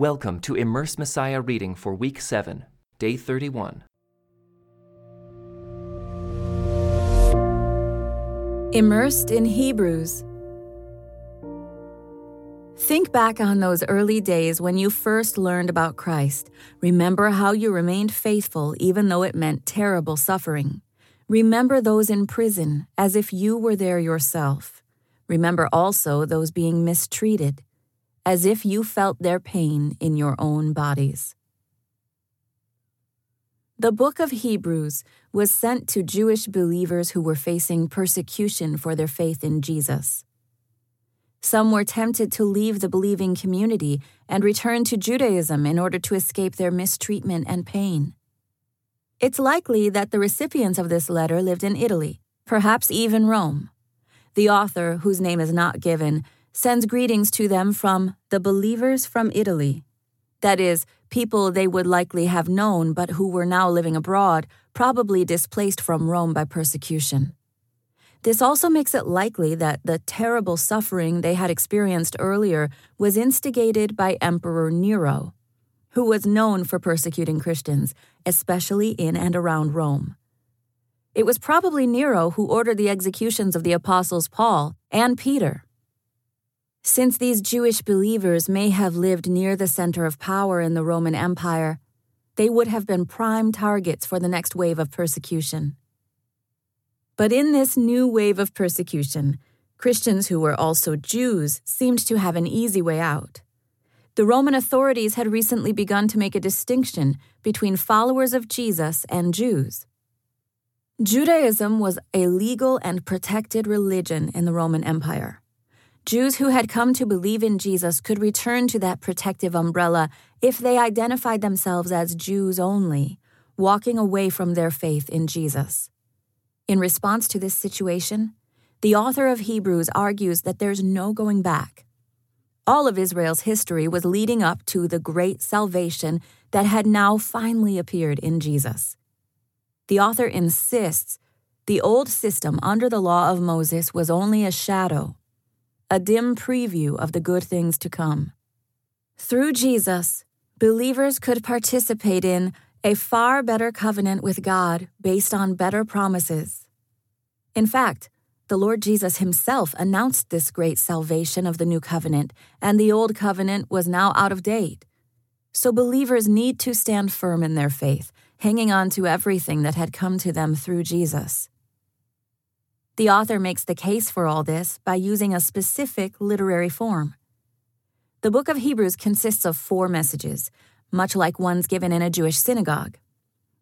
Welcome to Immerse Messiah reading for week 7, day 31. Immersed in Hebrews. Think back on those early days when you first learned about Christ. Remember how you remained faithful even though it meant terrible suffering. Remember those in prison as if you were there yourself. Remember also those being mistreated as if you felt their pain in your own bodies. The book of Hebrews was sent to Jewish believers who were facing persecution for their faith in Jesus. Some were tempted to leave the believing community and return to Judaism in order to escape their mistreatment and pain. It's likely that the recipients of this letter lived in Italy, perhaps even Rome. The author, whose name is not given, sends greetings to them from the believers from Italy. That is, people they would likely have known but who were now living abroad, probably displaced from Rome by persecution. This also makes it likely that the terrible suffering they had experienced earlier was instigated by Emperor Nero, who was known for persecuting Christians, especially in and around Rome. It was probably Nero who ordered the executions of the apostles Paul and Peter. Since these Jewish believers may have lived near the center of power in the Roman Empire, they would have been prime targets for the next wave of persecution. But in this new wave of persecution, Christians who were also Jews seemed to have an easy way out. The Roman authorities had recently begun to make a distinction between followers of Jesus and Jews. Judaism was a legal and protected religion in the Roman Empire. Jews who had come to believe in Jesus could return to that protective umbrella if they identified themselves as Jews only, walking away from their faith in Jesus. In response to this situation, the author of Hebrews argues that there's no going back. All of Israel's history was leading up to the great salvation that had now finally appeared in Jesus. The author insists the old system under the law of Moses was only a shadow a dim preview of the good things to come. Through Jesus, believers could participate in a far better covenant with God based on better promises. In fact, the Lord Jesus himself announced this great salvation of the new covenant, and the old covenant was now out of date. So believers need to stand firm in their faith, hanging on to everything that had come to them through Jesus. The author makes the case for all this by using a specific literary form. The book of Hebrews consists of four messages, much like ones given in a Jewish synagogue.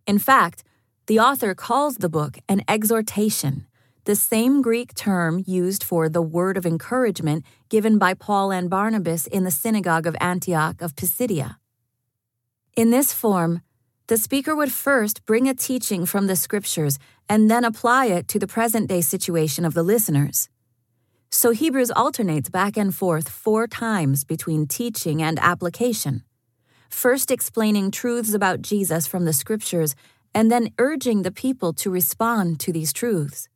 In fact, the author calls the book an exhortation, the same Greek term used for the word of encouragement given by Paul and Barnabas in the synagogue of Antioch of Pisidia. In this form, the speaker would first bring a teaching from the scriptures and then apply it to the present day situation of the listeners. So Hebrews alternates back and forth four times between teaching and application, first explaining truths about Jesus from the scriptures and then urging the people to respond to these truths.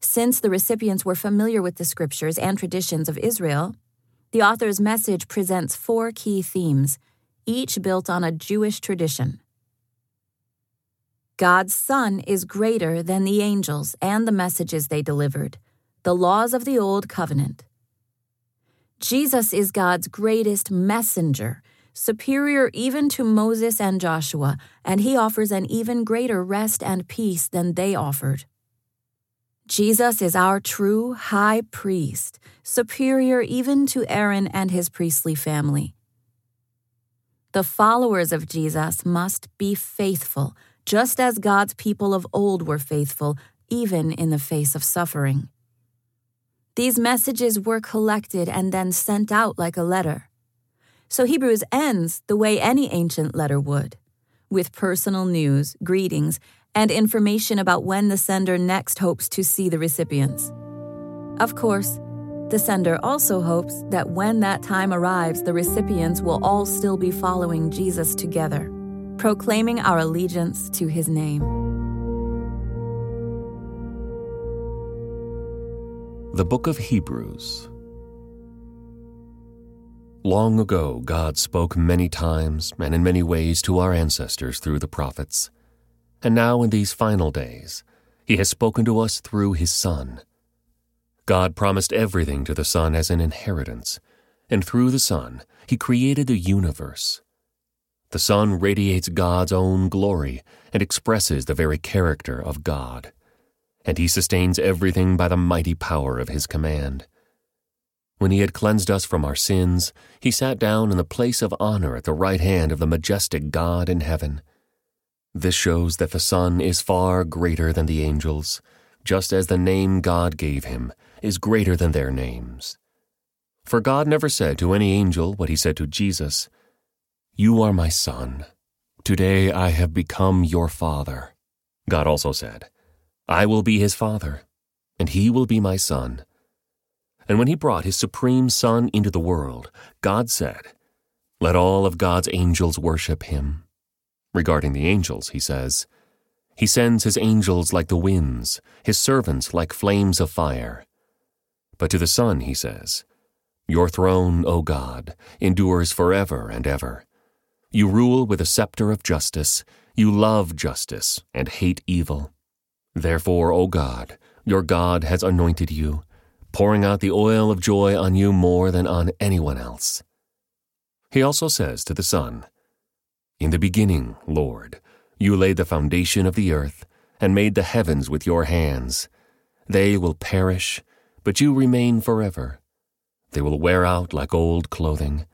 Since the recipients were familiar with the scriptures and traditions of Israel, the author's message presents four key themes, each built on a Jewish tradition. God's Son is greater than the angels and the messages they delivered, the laws of the Old Covenant. Jesus is God's greatest messenger, superior even to Moses and Joshua, and he offers an even greater rest and peace than they offered. Jesus is our true high priest, superior even to Aaron and his priestly family. The followers of Jesus must be faithful just as God's people of old were faithful, even in the face of suffering. These messages were collected and then sent out like a letter. So Hebrews ends the way any ancient letter would, with personal news, greetings, and information about when the sender next hopes to see the recipients. Of course, the sender also hopes that when that time arrives, the recipients will all still be following Jesus together proclaiming our allegiance to his name. The Book of Hebrews. Long ago, God spoke many times and in many ways to our ancestors through the prophets. And now, in these final days, He has spoken to us through His Son. God promised everything to the Son as an inheritance, and through the Son, He created the universe. The Son radiates God's own glory and expresses the very character of God, and He sustains everything by the mighty power of His command. When he had cleansed us from our sins, he sat down in the place of honor at the right hand of the majestic God in heaven. This shows that the Son is far greater than the angels, just as the name God gave him is greater than their names. For God never said to any angel what he said to Jesus You are my Son. Today I have become your Father. God also said, I will be his Father, and he will be my Son. And when he brought his supreme Son into the world, God said, Let all of God's angels worship him. Regarding the angels, he says, He sends his angels like the winds, his servants like flames of fire. But to the Son, he says, Your throne, O God, endures forever and ever. You rule with a scepter of justice. You love justice and hate evil. Therefore, O God, your God has anointed you pouring out the oil of joy on you more than on anyone else. He also says to the Son, In the beginning, Lord, you laid the foundation of the earth and made the heavens with your hands. They will perish, but you remain forever. They will wear out like old clothing.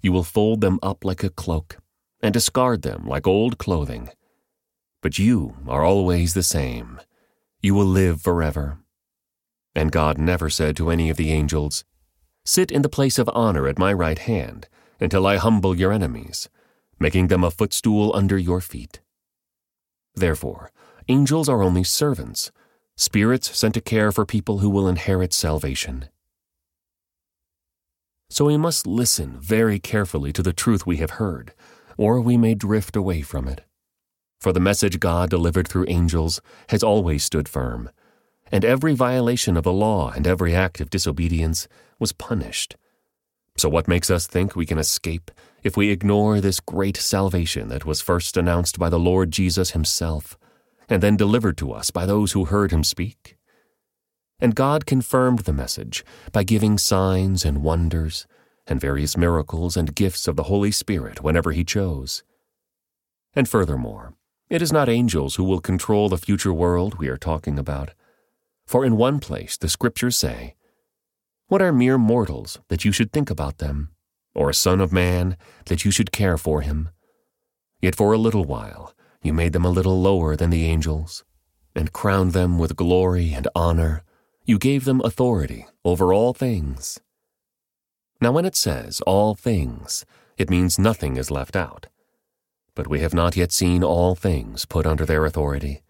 You will fold them up like a cloak and discard them like old clothing. But you are always the same. You will live forever. And God never said to any of the angels, Sit in the place of honor at my right hand until I humble your enemies, making them a footstool under your feet. Therefore, angels are only servants, spirits sent to care for people who will inherit salvation. So we must listen very carefully to the truth we have heard, or we may drift away from it. For the message God delivered through angels has always stood firm and every violation of the law and every act of disobedience was punished. So, what makes us think we can escape if we ignore this great salvation that was first announced by the Lord Jesus Himself, and then delivered to us by those who heard Him speak? And God confirmed the message by giving signs and wonders, and various miracles and gifts of the Holy Spirit whenever He chose. And furthermore, it is not angels who will control the future world we are talking about for in one place the Scriptures say, What are mere mortals that you should think about them, or a son of man that you should care for him? Yet for a little while you made them a little lower than the angels, and crowned them with glory and honor. You gave them authority over all things. Now, when it says all things, it means nothing is left out. But we have not yet seen all things put under their authority.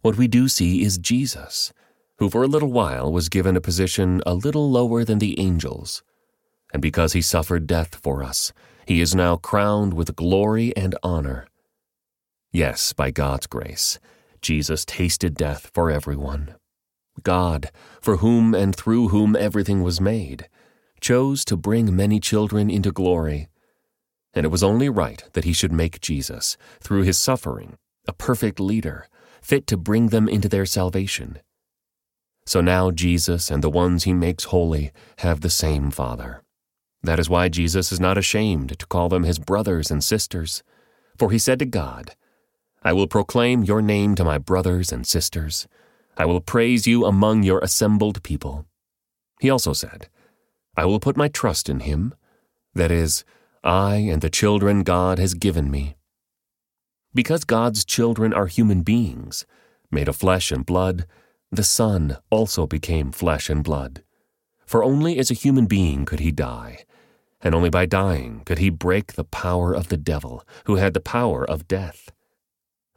What we do see is Jesus who for a little while was given a position a little lower than the angels. And because he suffered death for us, he is now crowned with glory and honor. Yes, by God's grace, Jesus tasted death for everyone. God, for whom and through whom everything was made, chose to bring many children into glory. And it was only right that he should make Jesus, through his suffering, a perfect leader, fit to bring them into their salvation. So now Jesus and the ones he makes holy have the same Father. That is why Jesus is not ashamed to call them his brothers and sisters. For he said to God, I will proclaim your name to my brothers and sisters. I will praise you among your assembled people. He also said, I will put my trust in him. That is, I and the children God has given me. Because God's children are human beings, made of flesh and blood, the Son also became flesh and blood. For only as a human being could he die, and only by dying could he break the power of the devil, who had the power of death.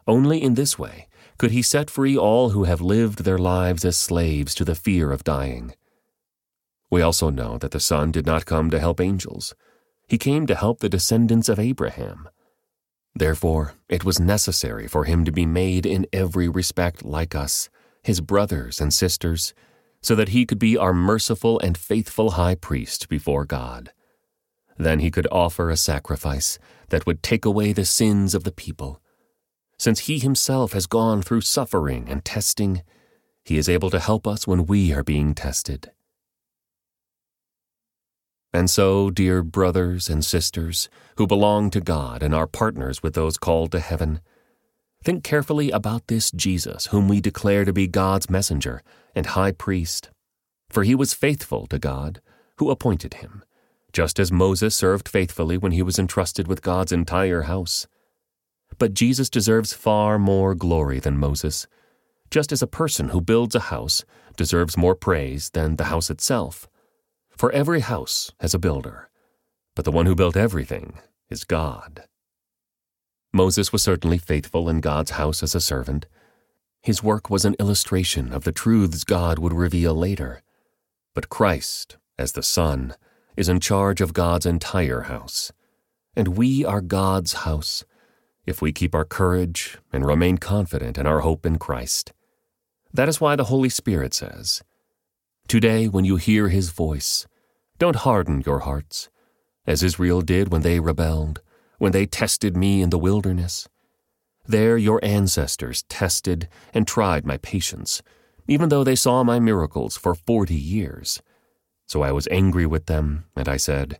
Only in this way could he set free all who have lived their lives as slaves to the fear of dying. We also know that the Son did not come to help angels. He came to help the descendants of Abraham. Therefore, it was necessary for him to be made in every respect like us his brothers and sisters, so that he could be our merciful and faithful high priest before God. Then he could offer a sacrifice that would take away the sins of the people. Since he himself has gone through suffering and testing, he is able to help us when we are being tested. And so, dear brothers and sisters who belong to God and are partners with those called to heaven, think carefully about this Jesus whom we declare to be God's messenger and high priest. For he was faithful to God, who appointed him, just as Moses served faithfully when he was entrusted with God's entire house. But Jesus deserves far more glory than Moses, just as a person who builds a house deserves more praise than the house itself. For every house has a builder, but the one who built everything is God. Moses was certainly faithful in God's house as a servant. His work was an illustration of the truths God would reveal later. But Christ, as the Son, is in charge of God's entire house. And we are God's house if we keep our courage and remain confident in our hope in Christ. That is why the Holy Spirit says, Today, when you hear his voice, don't harden your hearts, as Israel did when they rebelled, when they tested me in the wilderness. There your ancestors tested and tried my patience, even though they saw my miracles for forty years. So I was angry with them, and I said,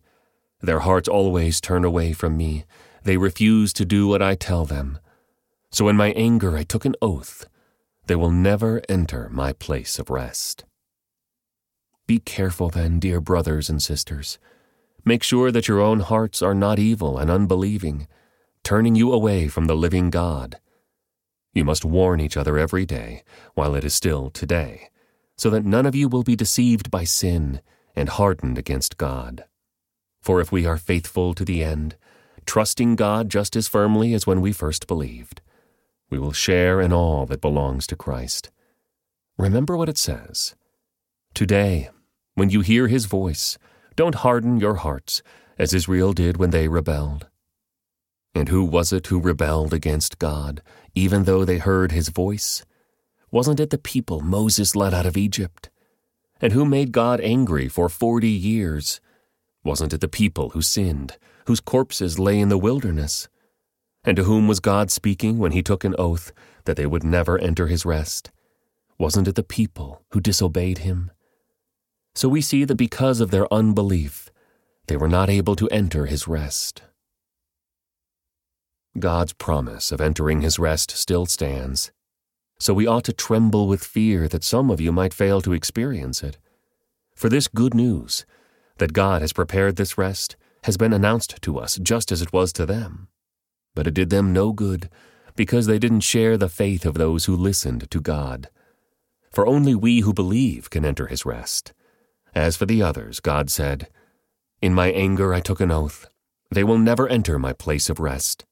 Their hearts always turn away from me. They refuse to do what I tell them. So in my anger I took an oath. They will never enter my place of rest. Be careful then, dear brothers and sisters. Make sure that your own hearts are not evil and unbelieving, turning you away from the living God. You must warn each other every day, while it is still today, so that none of you will be deceived by sin and hardened against God. For if we are faithful to the end, trusting God just as firmly as when we first believed, we will share in all that belongs to Christ. Remember what it says Today, when you hear his voice, don't harden your hearts, as Israel did when they rebelled. And who was it who rebelled against God, even though they heard his voice? Wasn't it the people Moses led out of Egypt? And who made God angry for forty years? Wasn't it the people who sinned, whose corpses lay in the wilderness? And to whom was God speaking when he took an oath that they would never enter his rest? Wasn't it the people who disobeyed him? So we see that because of their unbelief, they were not able to enter his rest. God's promise of entering his rest still stands, so we ought to tremble with fear that some of you might fail to experience it. For this good news, that God has prepared this rest, has been announced to us just as it was to them. But it did them no good, because they didn't share the faith of those who listened to God. For only we who believe can enter his rest. As for the others, God said, In my anger I took an oath. They will never enter my place of rest.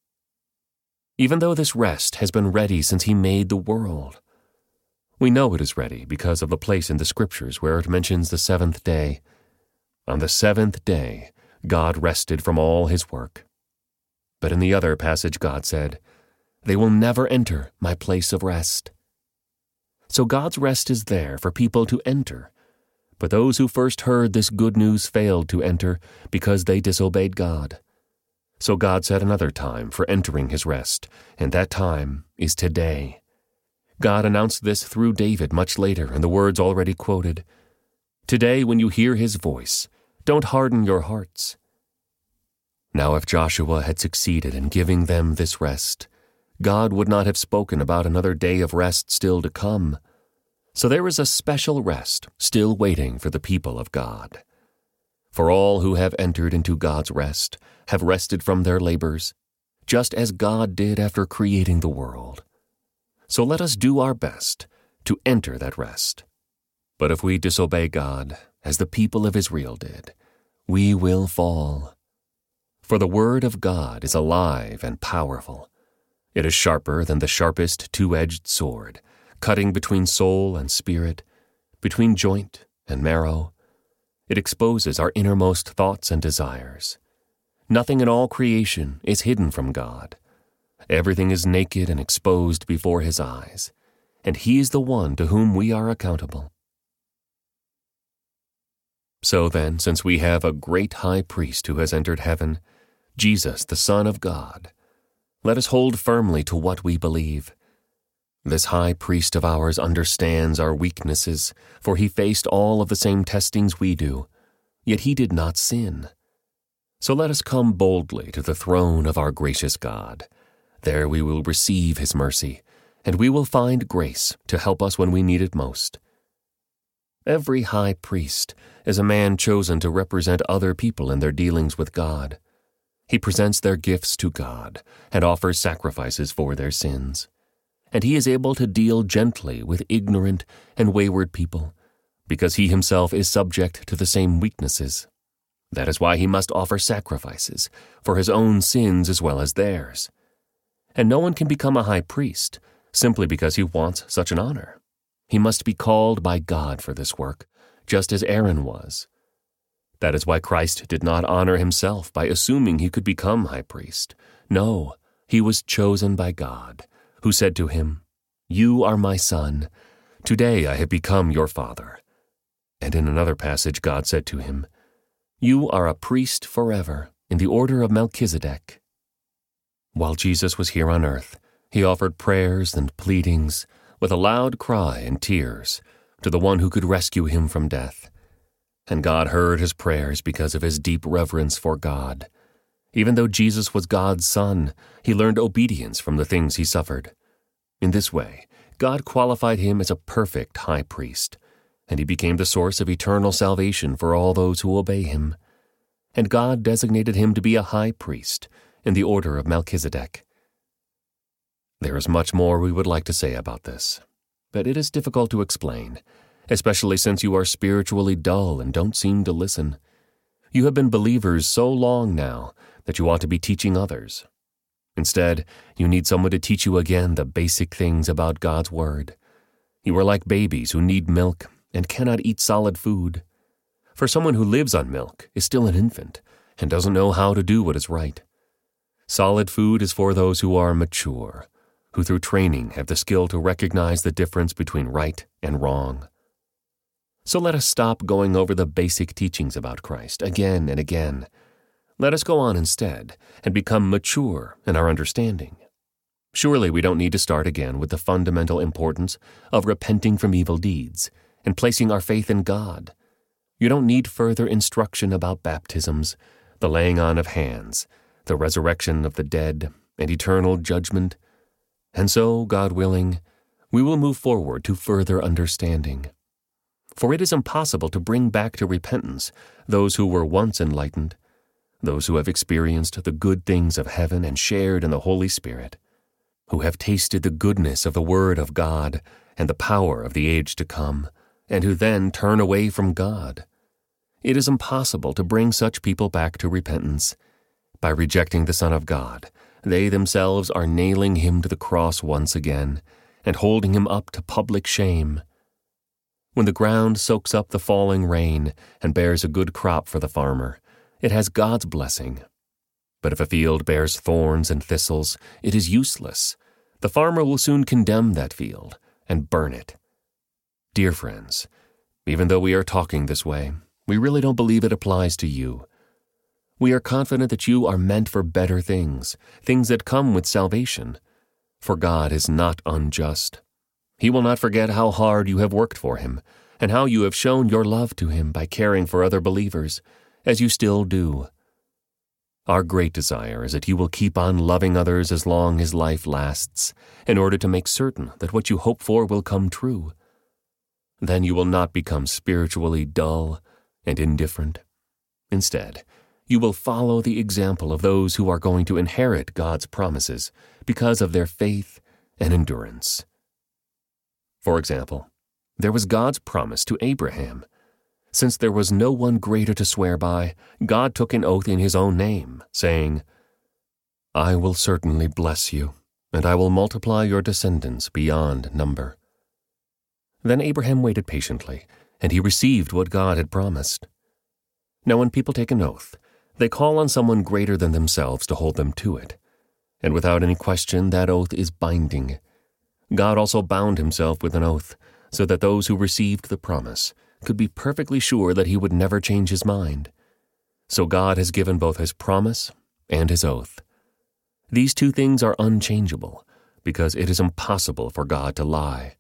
Even though this rest has been ready since He made the world. We know it is ready because of the place in the Scriptures where it mentions the seventh day. On the seventh day, God rested from all His work. But in the other passage, God said, They will never enter my place of rest. So God's rest is there for people to enter but those who first heard this good news failed to enter because they disobeyed God. So God set another time for entering his rest, and that time is today. God announced this through David much later in the words already quoted Today, when you hear his voice, don't harden your hearts. Now, if Joshua had succeeded in giving them this rest, God would not have spoken about another day of rest still to come. So there is a special rest still waiting for the people of God. For all who have entered into God's rest have rested from their labors, just as God did after creating the world. So let us do our best to enter that rest. But if we disobey God, as the people of Israel did, we will fall. For the Word of God is alive and powerful. It is sharper than the sharpest two edged sword cutting between soul and spirit, between joint and marrow. It exposes our innermost thoughts and desires. Nothing in all creation is hidden from God. Everything is naked and exposed before His eyes, and He is the one to whom we are accountable. So then, since we have a great high priest who has entered heaven, Jesus, the Son of God, let us hold firmly to what we believe. This high priest of ours understands our weaknesses, for he faced all of the same testings we do, yet he did not sin. So let us come boldly to the throne of our gracious God. There we will receive his mercy, and we will find grace to help us when we need it most. Every high priest is a man chosen to represent other people in their dealings with God. He presents their gifts to God and offers sacrifices for their sins. And he is able to deal gently with ignorant and wayward people, because he himself is subject to the same weaknesses. That is why he must offer sacrifices, for his own sins as well as theirs. And no one can become a high priest simply because he wants such an honor. He must be called by God for this work, just as Aaron was. That is why Christ did not honor himself by assuming he could become high priest. No, he was chosen by God, who said to him, You are my son. Today I have become your father. And in another passage, God said to him, You are a priest forever, in the order of Melchizedek. While Jesus was here on earth, he offered prayers and pleadings, with a loud cry and tears, to the one who could rescue him from death and God heard his prayers because of his deep reverence for God. Even though Jesus was God's Son, he learned obedience from the things he suffered. In this way, God qualified him as a perfect high priest, and he became the source of eternal salvation for all those who obey him. And God designated him to be a high priest in the order of Melchizedek. There is much more we would like to say about this, but it is difficult to explain especially since you are spiritually dull and don't seem to listen. You have been believers so long now that you ought to be teaching others. Instead, you need someone to teach you again the basic things about God's Word. You are like babies who need milk and cannot eat solid food. For someone who lives on milk is still an infant and doesn't know how to do what is right. Solid food is for those who are mature, who through training have the skill to recognize the difference between right and wrong. So let us stop going over the basic teachings about Christ again and again. Let us go on instead and become mature in our understanding. Surely we don't need to start again with the fundamental importance of repenting from evil deeds and placing our faith in God. You don't need further instruction about baptisms, the laying on of hands, the resurrection of the dead, and eternal judgment. And so, God willing, we will move forward to further understanding for it is impossible to bring back to repentance those who were once enlightened, those who have experienced the good things of heaven and shared in the Holy Spirit, who have tasted the goodness of the Word of God and the power of the age to come, and who then turn away from God. It is impossible to bring such people back to repentance. By rejecting the Son of God, they themselves are nailing him to the cross once again and holding him up to public shame. When the ground soaks up the falling rain and bears a good crop for the farmer, it has God's blessing. But if a field bears thorns and thistles, it is useless. The farmer will soon condemn that field and burn it. Dear friends, even though we are talking this way, we really don't believe it applies to you. We are confident that you are meant for better things, things that come with salvation. For God is not unjust. He will not forget how hard you have worked for him, and how you have shown your love to him by caring for other believers, as you still do. Our great desire is that you will keep on loving others as long as life lasts, in order to make certain that what you hope for will come true. Then you will not become spiritually dull and indifferent. Instead, you will follow the example of those who are going to inherit God's promises because of their faith and endurance. For example, there was God's promise to Abraham. Since there was no one greater to swear by, God took an oath in his own name, saying, I will certainly bless you, and I will multiply your descendants beyond number. Then Abraham waited patiently, and he received what God had promised. Now, when people take an oath, they call on someone greater than themselves to hold them to it. And without any question, that oath is binding. God also bound himself with an oath, so that those who received the promise could be perfectly sure that he would never change his mind. So God has given both his promise and his oath. These two things are unchangeable because it is impossible for God to lie.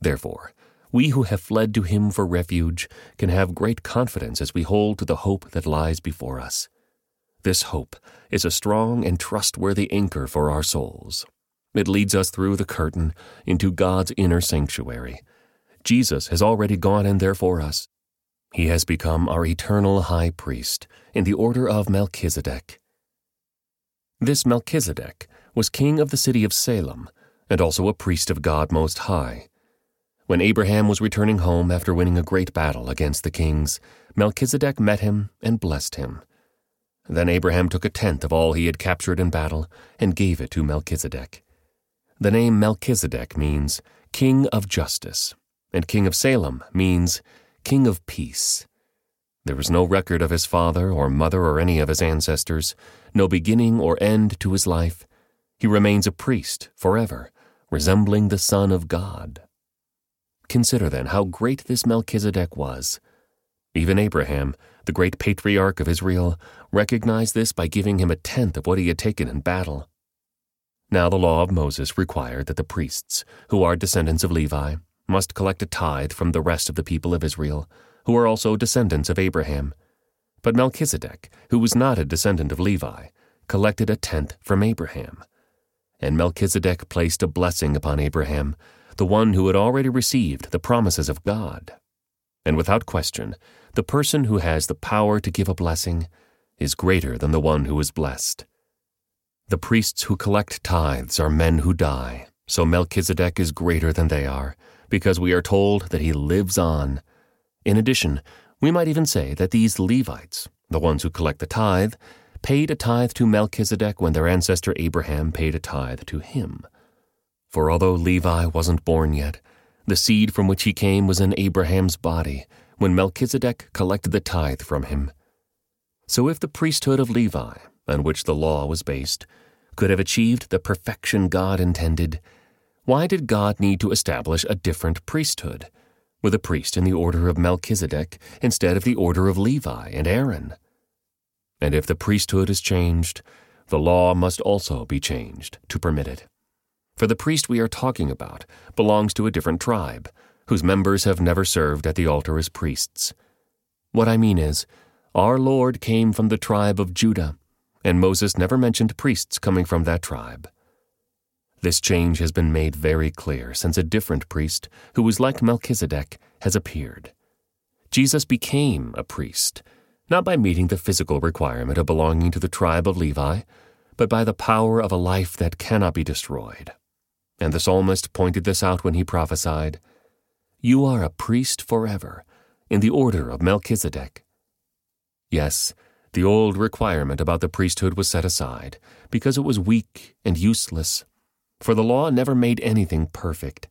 Therefore, we who have fled to him for refuge can have great confidence as we hold to the hope that lies before us. This hope is a strong and trustworthy anchor for our souls. It leads us through the curtain into God's inner sanctuary. Jesus has already gone in there for us. He has become our eternal high priest in the order of Melchizedek. This Melchizedek was king of the city of Salem and also a priest of God Most High. When Abraham was returning home after winning a great battle against the kings, Melchizedek met him and blessed him. Then Abraham took a tenth of all he had captured in battle and gave it to Melchizedek. The name Melchizedek means King of Justice, and King of Salem means King of Peace. There is no record of his father or mother or any of his ancestors, no beginning or end to his life. He remains a priest forever, resembling the Son of God. Consider then how great this Melchizedek was. Even Abraham, the great patriarch of Israel, recognized this by giving him a tenth of what he had taken in battle. Now the law of Moses required that the priests, who are descendants of Levi, must collect a tithe from the rest of the people of Israel, who are also descendants of Abraham. But Melchizedek, who was not a descendant of Levi, collected a tenth from Abraham. And Melchizedek placed a blessing upon Abraham, the one who had already received the promises of God. And without question, the person who has the power to give a blessing is greater than the one who is blessed. The priests who collect tithes are men who die, so Melchizedek is greater than they are, because we are told that he lives on. In addition, we might even say that these Levites, the ones who collect the tithe, paid a tithe to Melchizedek when their ancestor Abraham paid a tithe to him. For although Levi wasn't born yet, the seed from which he came was in Abraham's body when Melchizedek collected the tithe from him. So if the priesthood of Levi on which the law was based, could have achieved the perfection God intended, why did God need to establish a different priesthood, with a priest in the order of Melchizedek instead of the order of Levi and Aaron? And if the priesthood is changed, the law must also be changed to permit it. For the priest we are talking about belongs to a different tribe, whose members have never served at the altar as priests. What I mean is, our Lord came from the tribe of Judah and Moses never mentioned priests coming from that tribe. This change has been made very clear since a different priest, who was like Melchizedek, has appeared. Jesus became a priest, not by meeting the physical requirement of belonging to the tribe of Levi, but by the power of a life that cannot be destroyed. And the psalmist pointed this out when he prophesied, You are a priest forever, in the order of Melchizedek. Yes, the old requirement about the priesthood was set aside because it was weak and useless, for the law never made anything perfect.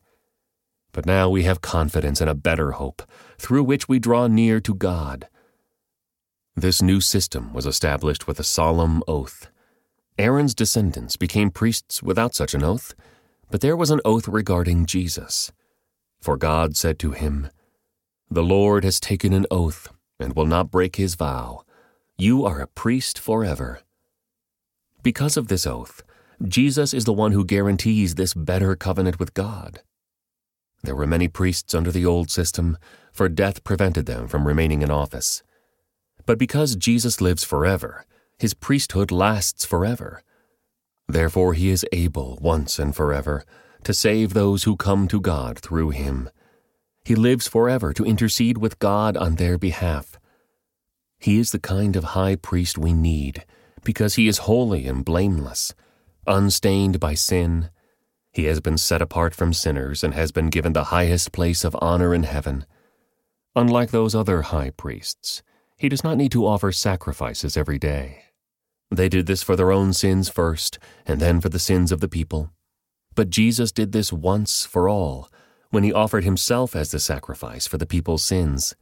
But now we have confidence in a better hope, through which we draw near to God. This new system was established with a solemn oath. Aaron's descendants became priests without such an oath, but there was an oath regarding Jesus. For God said to him, The Lord has taken an oath and will not break his vow. You are a priest forever. Because of this oath, Jesus is the one who guarantees this better covenant with God. There were many priests under the old system, for death prevented them from remaining in office. But because Jesus lives forever, his priesthood lasts forever. Therefore, he is able once and forever to save those who come to God through him. He lives forever to intercede with God on their behalf he is the kind of high priest we need because he is holy and blameless, unstained by sin. He has been set apart from sinners and has been given the highest place of honor in heaven. Unlike those other high priests, he does not need to offer sacrifices every day. They did this for their own sins first, and then for the sins of the people. But Jesus did this once for all, when he offered himself as the sacrifice for the people's sins.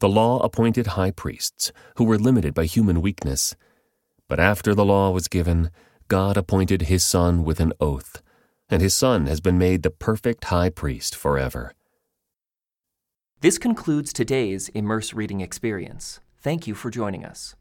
The law appointed high priests, who were limited by human weakness. But after the law was given, God appointed his Son with an oath, and his Son has been made the perfect high priest forever. This concludes today's Immerse Reading Experience. Thank you for joining us.